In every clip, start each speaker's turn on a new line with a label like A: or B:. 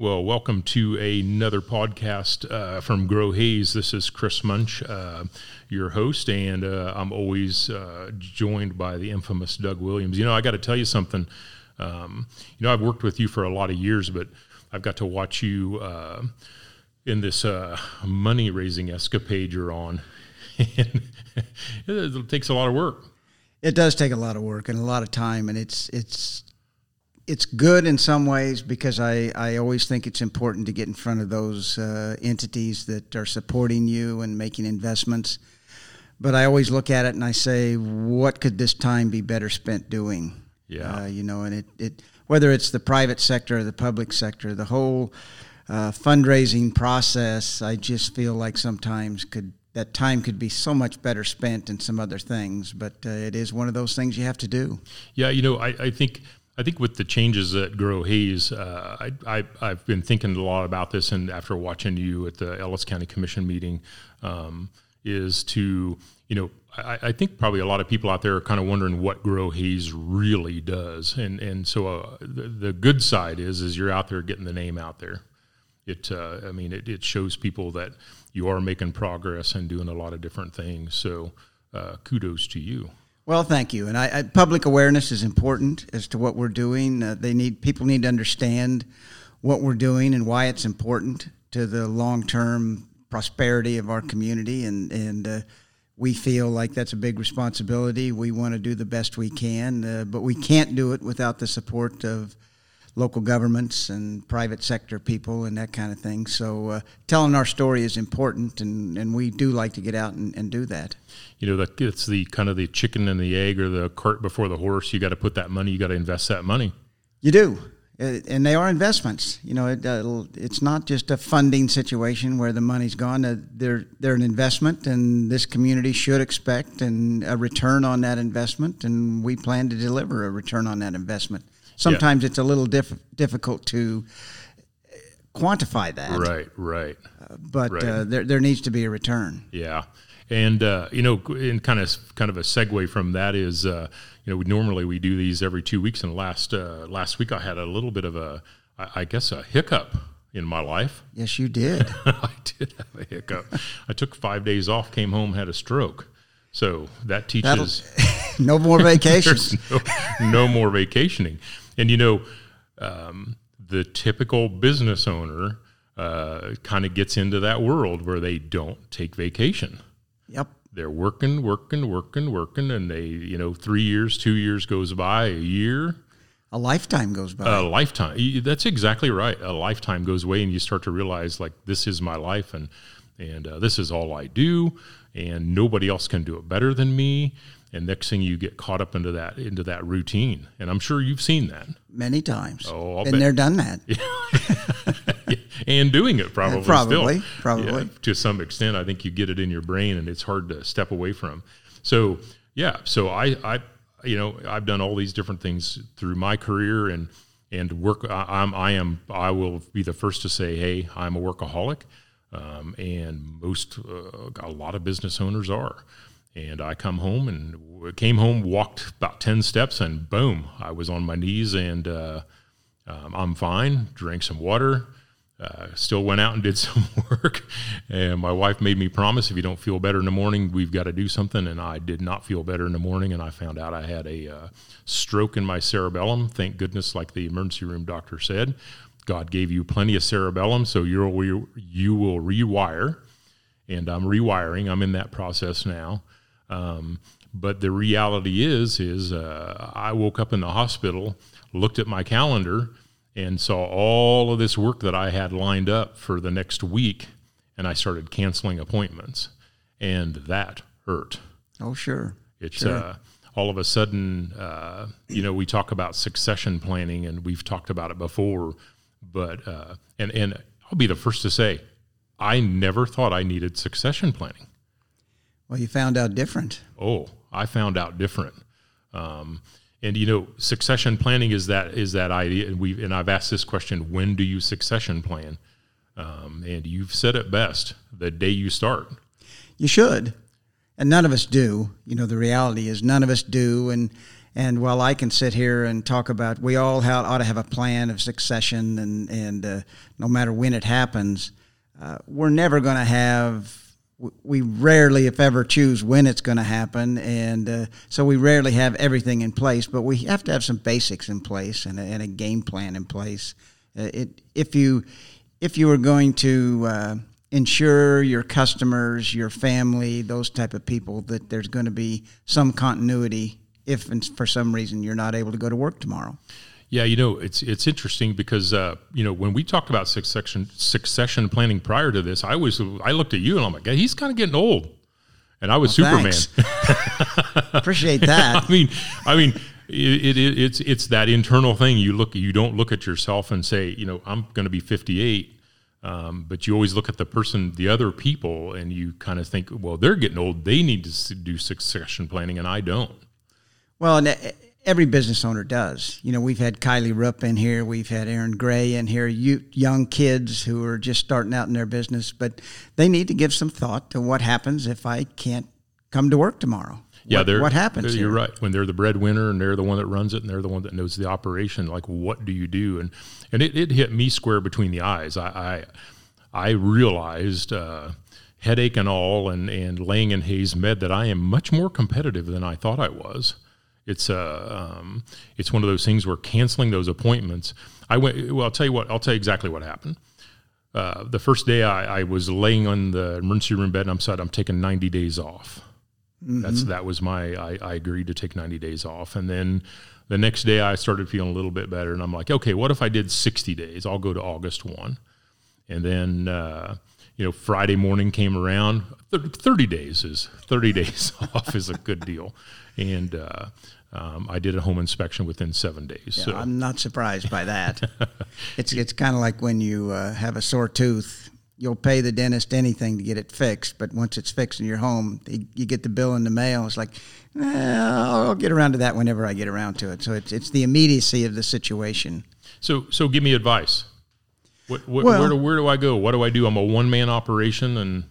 A: Well, welcome to another podcast uh, from Grow Hays. This is Chris Munch, uh, your host, and uh, I'm always uh, joined by the infamous Doug Williams. You know, I got to tell you something. Um, you know, I've worked with you for a lot of years, but I've got to watch you uh, in this uh, money raising escapade you're on. it takes a lot of work.
B: It does take a lot of work and a lot of time, and it's it's it's good in some ways because I, I always think it's important to get in front of those uh, entities that are supporting you and making investments. But I always look at it and I say, what could this time be better spent doing?
A: Yeah.
B: Uh, you know, and it, it whether it's the private sector or the public sector, the whole uh, fundraising process, I just feel like sometimes could that time could be so much better spent in some other things. But uh, it is one of those things you have to do.
A: Yeah, you know, I, I think I think with the changes at Grow Hays, uh, I, I, have been thinking a lot about this, and after watching you at the Ellis County Commission meeting, um, is to you know I, I, think probably a lot of people out there are kind of wondering what Grow Hays really does, and and so uh, the, the good side is is you're out there getting the name out there. It uh, I mean it, it shows people that you are making progress and doing a lot of different things. So uh, kudos to you.
B: Well, thank you. And I, I, public awareness is important as to what we're doing. Uh, they need people need to understand what we're doing and why it's important to the long term prosperity of our community. And and uh, we feel like that's a big responsibility. We want to do the best we can, uh, but we can't do it without the support of local governments and private sector people and that kind of thing. So uh, telling our story is important, and, and we do like to get out and, and do that.
A: You know, the, it's the kind of the chicken and the egg or the cart before the horse. You got to put that money, you got to invest that money.
B: You do. Uh, and they are investments. You know, it, uh, it's not just a funding situation where the money's gone. Uh, they're they're an investment, and this community should expect and a return on that investment. And we plan to deliver a return on that investment sometimes yeah. it's a little diff- difficult to quantify that.
A: Right, right.
B: Uh, but right. Uh, there there needs to be a return.
A: Yeah, and uh, you know, in kind of kind of a segue from that is, uh, you know, we normally we do these every two weeks, and last uh, last week I had a little bit of a, I, I guess, a hiccup in my life.
B: Yes, you did.
A: I did have a hiccup. I took five days off, came home, had a stroke. So that teaches
B: no more vacations.
A: no, no more vacationing. And you know, um, the typical business owner uh, kind of gets into that world where they don't take vacation.
B: Yep.
A: They're working, working, working, working, and they, you know, three years, two years goes by, a year,
B: a lifetime goes by.
A: A lifetime. That's exactly right. A lifetime goes away, and you start to realize, like, this is my life, and and uh, this is all I do, and nobody else can do it better than me and next thing you get caught up into that into that routine. And i'm sure you've seen that.
B: Many times.
A: Oh
B: I'll been there done that.
A: And doing it probably
B: probably
A: still.
B: probably
A: yeah, to some extent i think you get it in your brain and it's hard to step away from. So yeah so i i you know i've done all these different things through my career and and work I, i'm i am i will be the first to say hey i'm a workaholic. Um, and most uh, a lot of business owners are and I come home and came home, walked about 10 steps, and boom, I was on my knees and uh, um, I'm fine. Drank some water, uh, still went out and did some work. And my wife made me promise if you don't feel better in the morning, we've got to do something. And I did not feel better in the morning. And I found out I had a uh, stroke in my cerebellum. Thank goodness, like the emergency room doctor said. God gave you plenty of cerebellum, so you'll, you will rewire. And I'm rewiring. I'm in that process now. Um, but the reality is, is uh, I woke up in the hospital, looked at my calendar, and saw all of this work that I had lined up for the next week, and I started canceling appointments, and that hurt.
B: Oh, sure.
A: It's
B: sure.
A: Uh, all of a sudden, uh, you know, we talk about succession planning, and we've talked about it before, but uh, and and I'll be the first to say, I never thought I needed succession planning.
B: Well, you found out different.
A: Oh, I found out different. Um, and you know, succession planning is that is that idea. And we and I've asked this question: When do you succession plan? Um, and you've said it best: the day you start.
B: You should. and none of us do. You know, the reality is none of us do. And and while I can sit here and talk about, we all have, ought to have a plan of succession, and and uh, no matter when it happens, uh, we're never going to have. We rarely, if ever, choose when it's going to happen, and uh, so we rarely have everything in place. But we have to have some basics in place and a, and a game plan in place. Uh, it, if you if you were going to uh, ensure your customers, your family, those type of people that there's going to be some continuity if for some reason you're not able to go to work tomorrow.
A: Yeah, you know, it's it's interesting because uh, you know when we talked about succession succession planning prior to this, I was I looked at you and I'm like, he's kind of getting old, and I was well,
B: Superman. Appreciate that.
A: I mean, I mean, it, it, it's it's that internal thing. You look, you don't look at yourself and say, you know, I'm going to be 58 um, but you always look at the person, the other people, and you kind of think, well, they're getting old. They need to do succession planning, and I don't.
B: Well, and every business owner does. You know, we've had Kylie Rupp in here, we've had Aaron Gray in here, you, young kids who are just starting out in their business, but they need to give some thought to what happens if I can't come to work tomorrow
A: yeah,
B: what, what happens?
A: You're here? right. When they're the breadwinner and they're the one that runs it and they're the one that knows the operation, like what do you do? And and it, it hit me square between the eyes. I I, I realized uh, headache and all, and and laying in Hays Med that I am much more competitive than I thought I was. It's uh, um, it's one of those things where canceling those appointments. I went. Well, I'll tell you what. I'll tell you exactly what happened. Uh, the first day I, I was laying on the emergency room bed and I'm said I'm taking 90 days off Mm-hmm. That's that was my I, I agreed to take 90 days off, and then the next day I started feeling a little bit better, and I'm like, okay, what if I did 60 days? I'll go to August one, and then uh, you know Friday morning came around. 30 days is 30 days off is a good deal, and. Uh, um, I did a home inspection within seven days.
B: Yeah,
A: so.
B: I'm not surprised by that. it's it's kind of like when you uh, have a sore tooth you'll pay the dentist anything to get it fixed. But once it's fixed in your home, you get the bill in the mail. It's like, eh, I'll get around to that whenever I get around to it. So it's it's the immediacy of the situation.
A: So so give me advice. What, what, well, where do where do I go? What do I do? I'm a one man operation and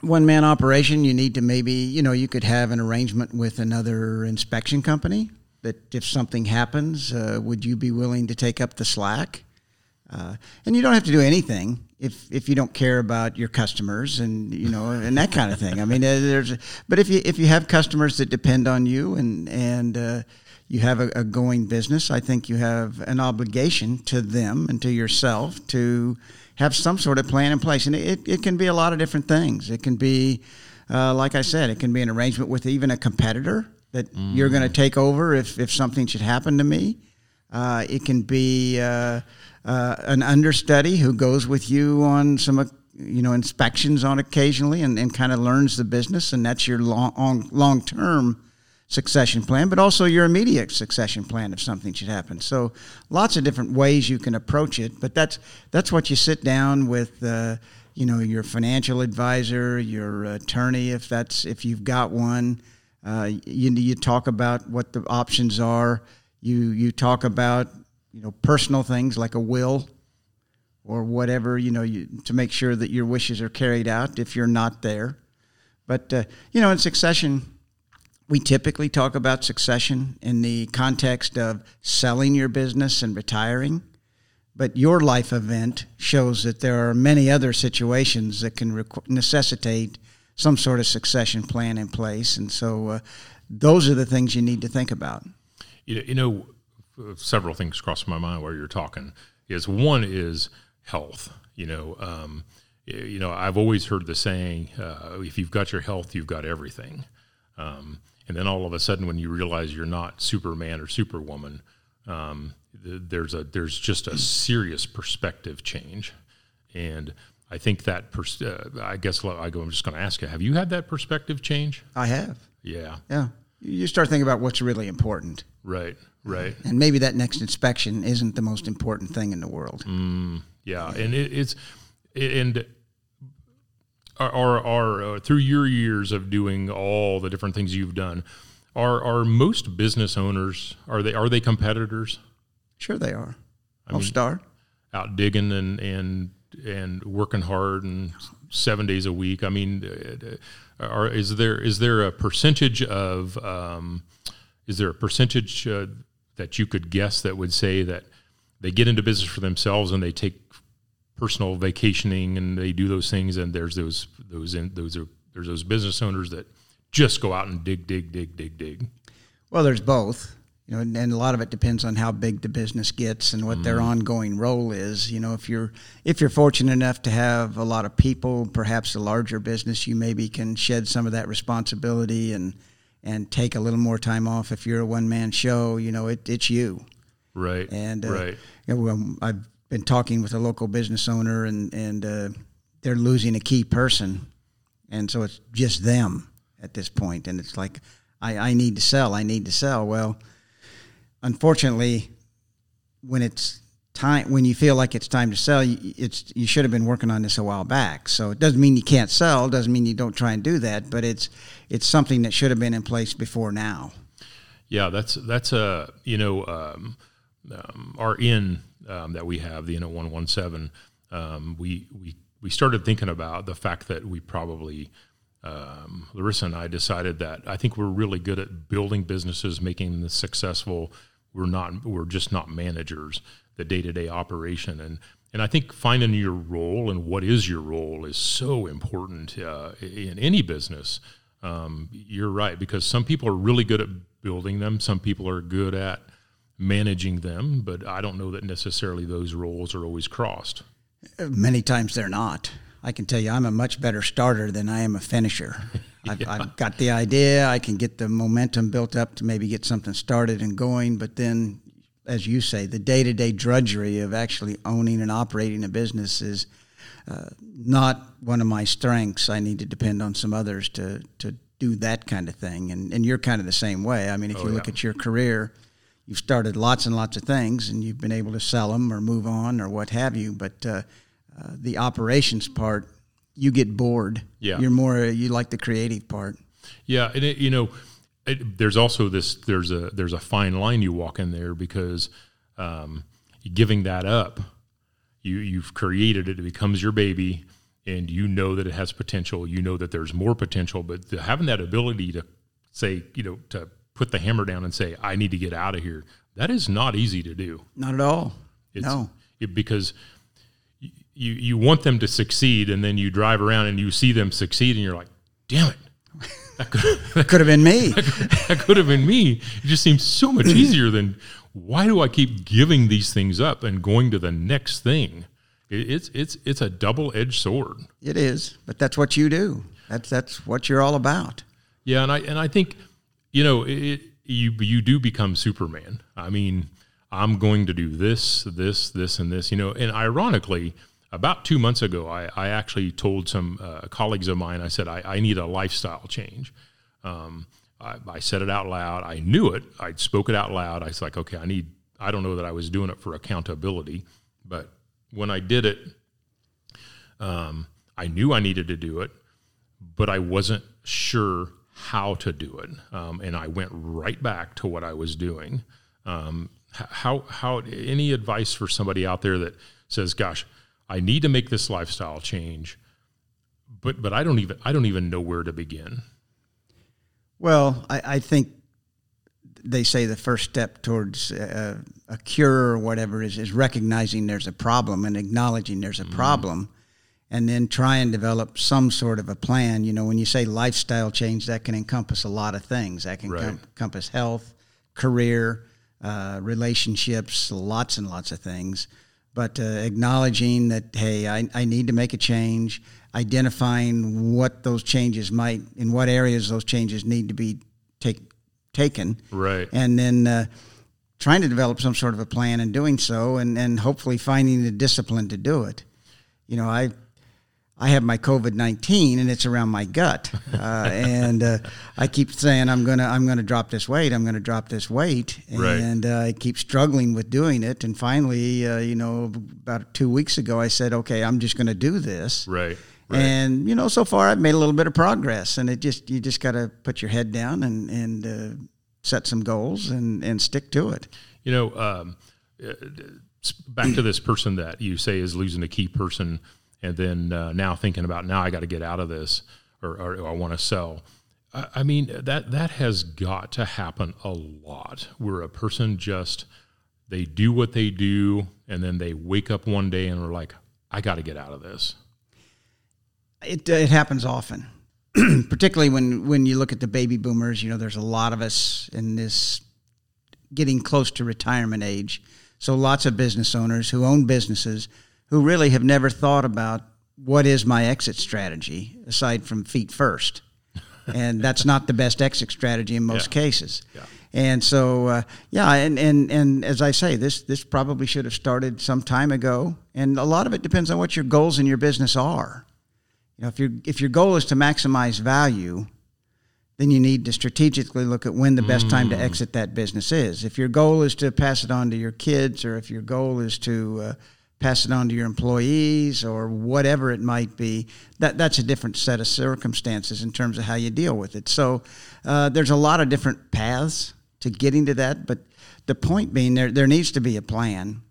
B: one man operation. You need to maybe you know you could have an arrangement with another inspection company that if something happens, uh, would you be willing to take up the slack? Uh, and you don't have to do anything if if you don't care about your customers and you know and that kind of thing. I mean, uh, there's but if you if you have customers that depend on you and and uh, you have a, a, going business, I think you have an obligation to them and to yourself to have some sort of plan in place. And it, it can be a lot of different things. It can be, uh, like I said, it can be an arrangement with even a competitor that mm. you're going to take over if if something should happen to me. Uh, it can be uh, uh, an understudy who goes with you on some uh, you know inspections on occasionally and, and kind of learns the business and that's your long long term succession plan but also your immediate succession plan if something should happen. So lots of different ways you can approach it but that's that's what you sit down with uh, you know your financial advisor your attorney if that's if you've got one. Uh, you, you talk about what the options are. You you talk about you know personal things like a will or whatever you know you, to make sure that your wishes are carried out if you're not there. But uh, you know in succession we typically talk about succession in the context of selling your business and retiring but your life event shows that there are many other situations that can necessitate some sort of succession plan in place and so uh, those are the things you need to think about
A: you know several things cross my mind while you're talking. Is one is health. You know, um, you know, I've always heard the saying, uh, "If you've got your health, you've got everything." Um, and then all of a sudden, when you realize you're not Superman or Superwoman, um, there's a there's just a serious perspective change, and I think that pers- uh, I guess I go. I'm just going to ask you: Have you had that perspective change?
B: I have.
A: Yeah.
B: Yeah. You start thinking about what's really important.
A: Right. Right.
B: And maybe that next inspection isn't the most important thing in the world.
A: Mm, yeah. And it, it's, and are, are, uh, through your years of doing all the different things you've done, are, are most business owners, are they, are they competitors?
B: Sure they are. I Most mean, are.
A: Out digging and, and and working hard and seven days a week. I mean, uh, are, is there is there a percentage of um, is there a percentage uh, that you could guess that would say that they get into business for themselves and they take personal vacationing and they do those things and there's those those in, those are there's those business owners that just go out and dig dig dig dig dig.
B: Well, there's both you know, and, and, a lot of it depends on how big the business gets and what mm their mm-hmm. ongoing role is. You know, if you're if you're fortunate enough to have a lot of people, perhaps a larger business, you maybe can shed some of that responsibility and and take a little more time off. If you're a one man show, you know, it, it's you.
A: Right.
B: And uh,
A: right.
B: You know, I've been talking with a local business owner, and and uh, they're losing a key person, and so it's just them at this point, and it's like. I, I need to sell. I need to sell. Well, unfortunately, when it's time, when you feel like it's time to sell, it's you should have been working on this a while back. So it doesn't mean you can't sell. Doesn't mean you don't try and do that. But it's it's something that should have been in place before now.
A: Yeah, that's that's a you know um, um, our in um, that we have the one seven. Um, we we we started thinking about the fact that we probably um, Larissa and I decided that I think we're really good at building businesses, making them successful, we're not we're just not managers the day-to-day operation and and I think finding your role and what is your role is so important uh, in any business. Um, you're right because some people are really good at building them. Some people are good at managing them, but I don't know that necessarily those roles are always crossed.
B: Many times they're not. I can tell you, I'm a much better starter than I am a finisher. I've. I've, got the idea. I can get the momentum built up to maybe get something started and going. But then, as you say, the day to day drudgery of actually owning and operating a business is uh, not one of my strengths. I need to depend on some others to, to do that kind of thing. And, and you're kind of the same way. I mean, if oh, you look at your career, you've started lots and lots of things and you've been able to sell them or move on or what have you. But uh, uh, the operations part you get bored.
A: Yeah,
B: you're more you like the creative part.
A: Yeah, and it, you know, it, there's also this there's a there's a fine line you walk in there because um, giving that up, you you've created it, it becomes your baby, and you know that it has potential. You know that there's more potential, but having that ability to say, you know, to put the hammer down and say, I need to get out of here. That is not easy to do.
B: Not at all.
A: It's,
B: no,
A: it, because you you want them to succeed, and then you drive around and you see them succeed, and you're like, damn it.
B: That could, that could have been me.
A: That could, that could have been me. It just seems so much easier than why do I keep giving these things up and going to the next thing? it's it's it's a double edged sword.
B: It is, but that's what you do. That's that's what you're all about.
A: Yeah, and I and I think you know it, you you do become Superman. I mean, I'm going to do this, this, this, and this. You know, and ironically, about two months ago, I, I actually told some uh, colleagues of mine, I said, I, I need a lifestyle change. Um, I, I, said it out loud. I knew it. I spoke it out loud. I was like, okay, I need, I don't know that I was doing it for accountability, but when I did it, um, I knew I needed to do it, but I wasn't sure how to do it. Um, and I went right back to what I was doing. Um, how, how, any advice for somebody out there that says, gosh, I need to make this lifestyle change, but but I don't even I don't even know where to begin.
B: Well, I, I think they say the first step towards a, a, cure or whatever is, is recognizing there's a problem and acknowledging there's a mm problem and then try and develop some sort of a plan. You know, when you say lifestyle change, that can encompass a lot of things. That can right. com- encompass health, career, uh, relationships, lots and lots of things but uh, acknowledging that hey I, I need to make a change identifying what those changes might in what areas those changes need to be take, taken
A: right
B: and then uh, trying to develop some sort of a plan and doing so and, and hopefully finding the discipline to do it you know i I have my COVID nineteen and it's around my gut, uh, and uh, I keep saying I'm gonna I'm gonna drop this weight. I'm gonna drop this weight, and
A: right.
B: uh, I keep struggling with doing it. And finally, uh, you know, about two weeks ago, I said, okay, I'm just gonna do this.
A: Right. Right.
B: And you know, so far I've made a little bit of progress, and it just you just got to put your head down and and uh, set some goals and and stick to it.
A: You know, um, back to this person that you say is losing a key person, and then uh, now thinking about now I got to get out of this, or, or, or I want to sell. I, I mean that that has got to happen a lot, where a person just they do what they do, and then they wake up one day and are like, I got to get out of this.
B: It, it happens often, particularly when, when you look at the baby boomers. You know, there's a lot of us in this getting close to retirement age. So lots of business owners who own businesses who really have never thought about what is my exit strategy aside from feet first. and that's not the best exit strategy in most yeah. cases. Yeah. And so, uh, yeah, and, and, and as I say, this, this probably should have started some time ago. And a lot of it depends on what your goals in your business are. You know, if, your if your goal is to maximize value, then you need to strategically look at when the best mm. time to mm. exit that business is. If your goal is to pass it on to your kids, or if your goal is to uh, pass it on to your employees, or whatever it might be, that that's a different set of circumstances in terms of how you deal with it. So uh, there's a lot of different paths to getting to that, but the point being there there needs to be a plan.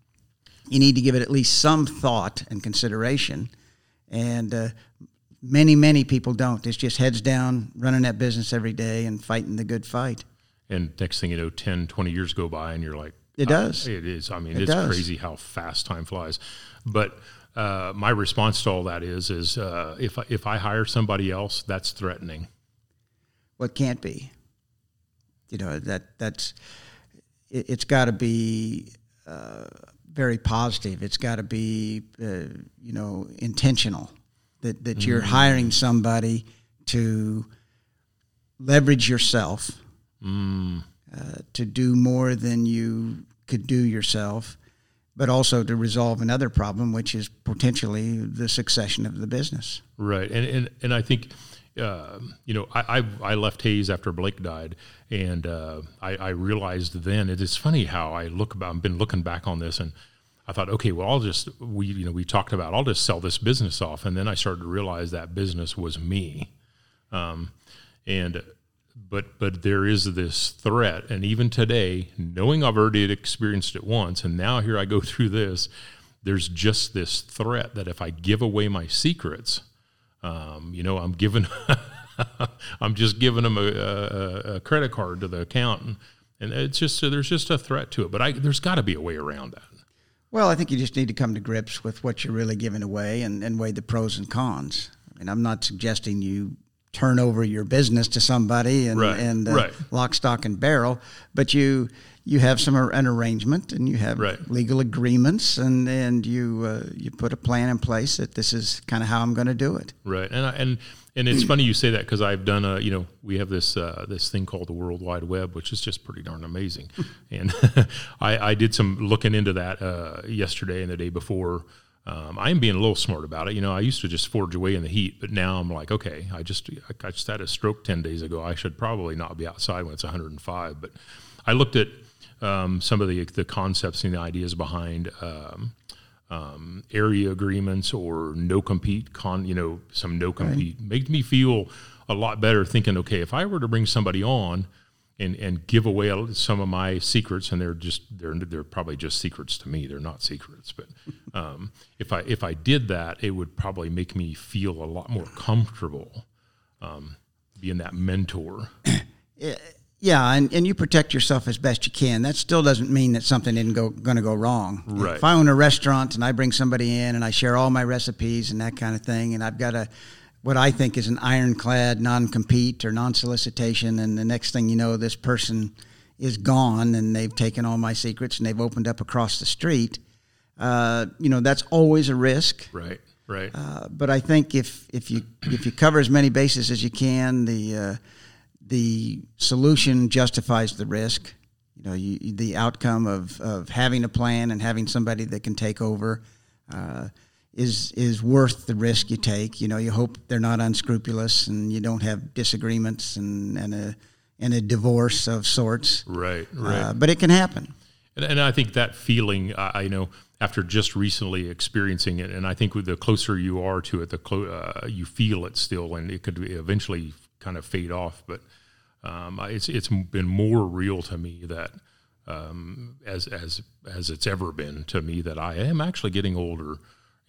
B: You need to give it at least some thought and consideration, and uh, many many people don't it's just heads down running that business every day and fighting the good fight
A: and next thing you know 10 20 years go by and you're like
B: it does
A: it is i mean it it's does. crazy how fast time flies but uh, my response to all that is is uh, if, if i hire somebody else that's threatening
B: what can't be you know that that's it, has got to be uh, very positive it's got to be uh, you know intentional that, that you're mm. hiring somebody to leverage yourself mm. uh, to do more than you could do yourself, but also to resolve another problem, which is potentially the succession of the business.
A: Right, and and and I think. Uh, you know, I, I, I left Hays after Blake died, and uh, I, I, realized then it is funny how I look about. I've been looking back on this, and I thought, okay, well, I'll just we you know we talked about I'll just sell this business off, and then I started to realize that business was me, um, and but but there is this threat, and even today, knowing I've already experienced it once, and now here I go through this, there's just this threat that if I give away my secrets, um, you know, I'm giving, I'm just giving them a, a, a, credit card to the accountant, and it's just there's just a threat to it. But I, there's got to be a way around that.
B: Well, I think you just need to come to grips with what you're really giving away and, and weigh the pros and cons. I mean, I'm not suggesting you turn over your business to somebody and, right. and uh, right. lock, stock, and barrel, but you you have some an arrangement and you have right. legal agreements and and you uh, you put a plan in place that this is kind of how I'm going to do it.
A: Right, and and and it's funny you say that because I've done a you know we have this uh, this thing called the World Wide Web, which is just pretty darn amazing, and I, I did some looking into that uh, yesterday and the day before. Um, I am being a little smart about it. You know, I used to just forge away in the heat, but now I'm like, okay, I just I just had a stroke ten days ago. I should probably not be outside when it's 105. But I looked at um, some of the the concepts and the ideas behind um, um, area agreements or no compete con you know some no compete right. made me feel a lot better thinking okay if i were to bring somebody on and and give away some of my secrets and they're just they're they're probably just secrets to me they're not secrets but um, if i if i did that it would probably make me feel a lot more comfortable um, being that mentor
B: Yeah, and, and you protect yourself as best you can. That still doesn't mean that something isn't go, going to go wrong.
A: Right.
B: If I own a restaurant and I bring somebody in and I share all my recipes and that kind of thing, and I've got a what I think is an ironclad non-compete or non-solicitation, and the next thing you know, this person is gone and they've taken all my secrets and they've opened up across the street. Uh, you know, that's always a risk.
A: Right. Right.
B: Uh, but I think if if you if you cover as many bases as you can, the uh, the solution justifies the risk. You know, you, the outcome of, of having a plan and having somebody that can take over uh, is is worth the risk you take. You know, you hope they're not unscrupulous and you don't have disagreements and, and a and a divorce of sorts.
A: Right, right. Uh,
B: but it can happen.
A: And, and I think that feeling, I, I know after just recently experiencing it, and I think with the closer you are to it, the clo- uh, you feel it still, and it could eventually kind of fade off. But um, it's it's been more real to me that um, as as as it's ever been to me that I am actually getting older.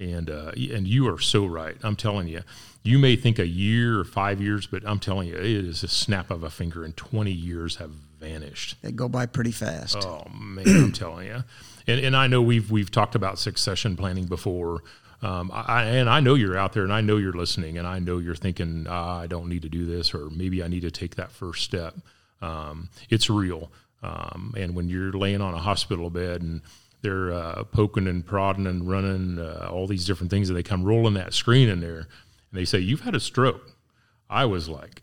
A: And uh, and you are so right. I'm telling you, you may think a year or five years, but I'm telling you, it is a snap of a finger, and 20 years have vanished.
B: They go by pretty fast.
A: Oh man, I'm telling you. And and I know we've we've talked about succession planning before. Um, I, and I know you're out there, and I know you're listening, and I know you're thinking, ah, I don't need to do this, or maybe I need to take that first step. Um, it's real. Um, and when you're laying on a hospital bed and they're uh, poking and prodding and running uh, all these different things, and they come rolling that screen in there, and they say you've had a stroke. I was like,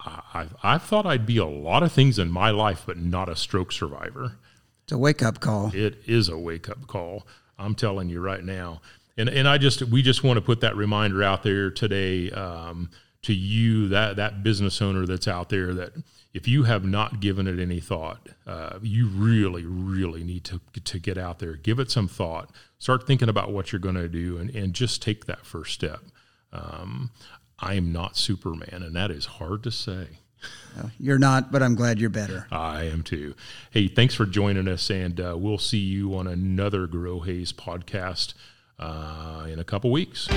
A: I, I thought I'd be a lot of things in my life, but not a stroke survivor.
B: It's a wake up call.
A: It is a wake up call. I'm telling you right now. And and I just we just want to put that reminder out there today um, to you that that business owner that's out there that if you have not given it any thought, uh, you really really need to to get out there, give it some thought, start thinking about what you're going to do, and and just take that first step. Um, I am not Superman, and that is hard to say.
B: You're not, but I'm glad you're better.
A: I am too. Hey, thanks for joining us, and uh, we'll see you on another Grow Hays podcast uh, in a couple weeks.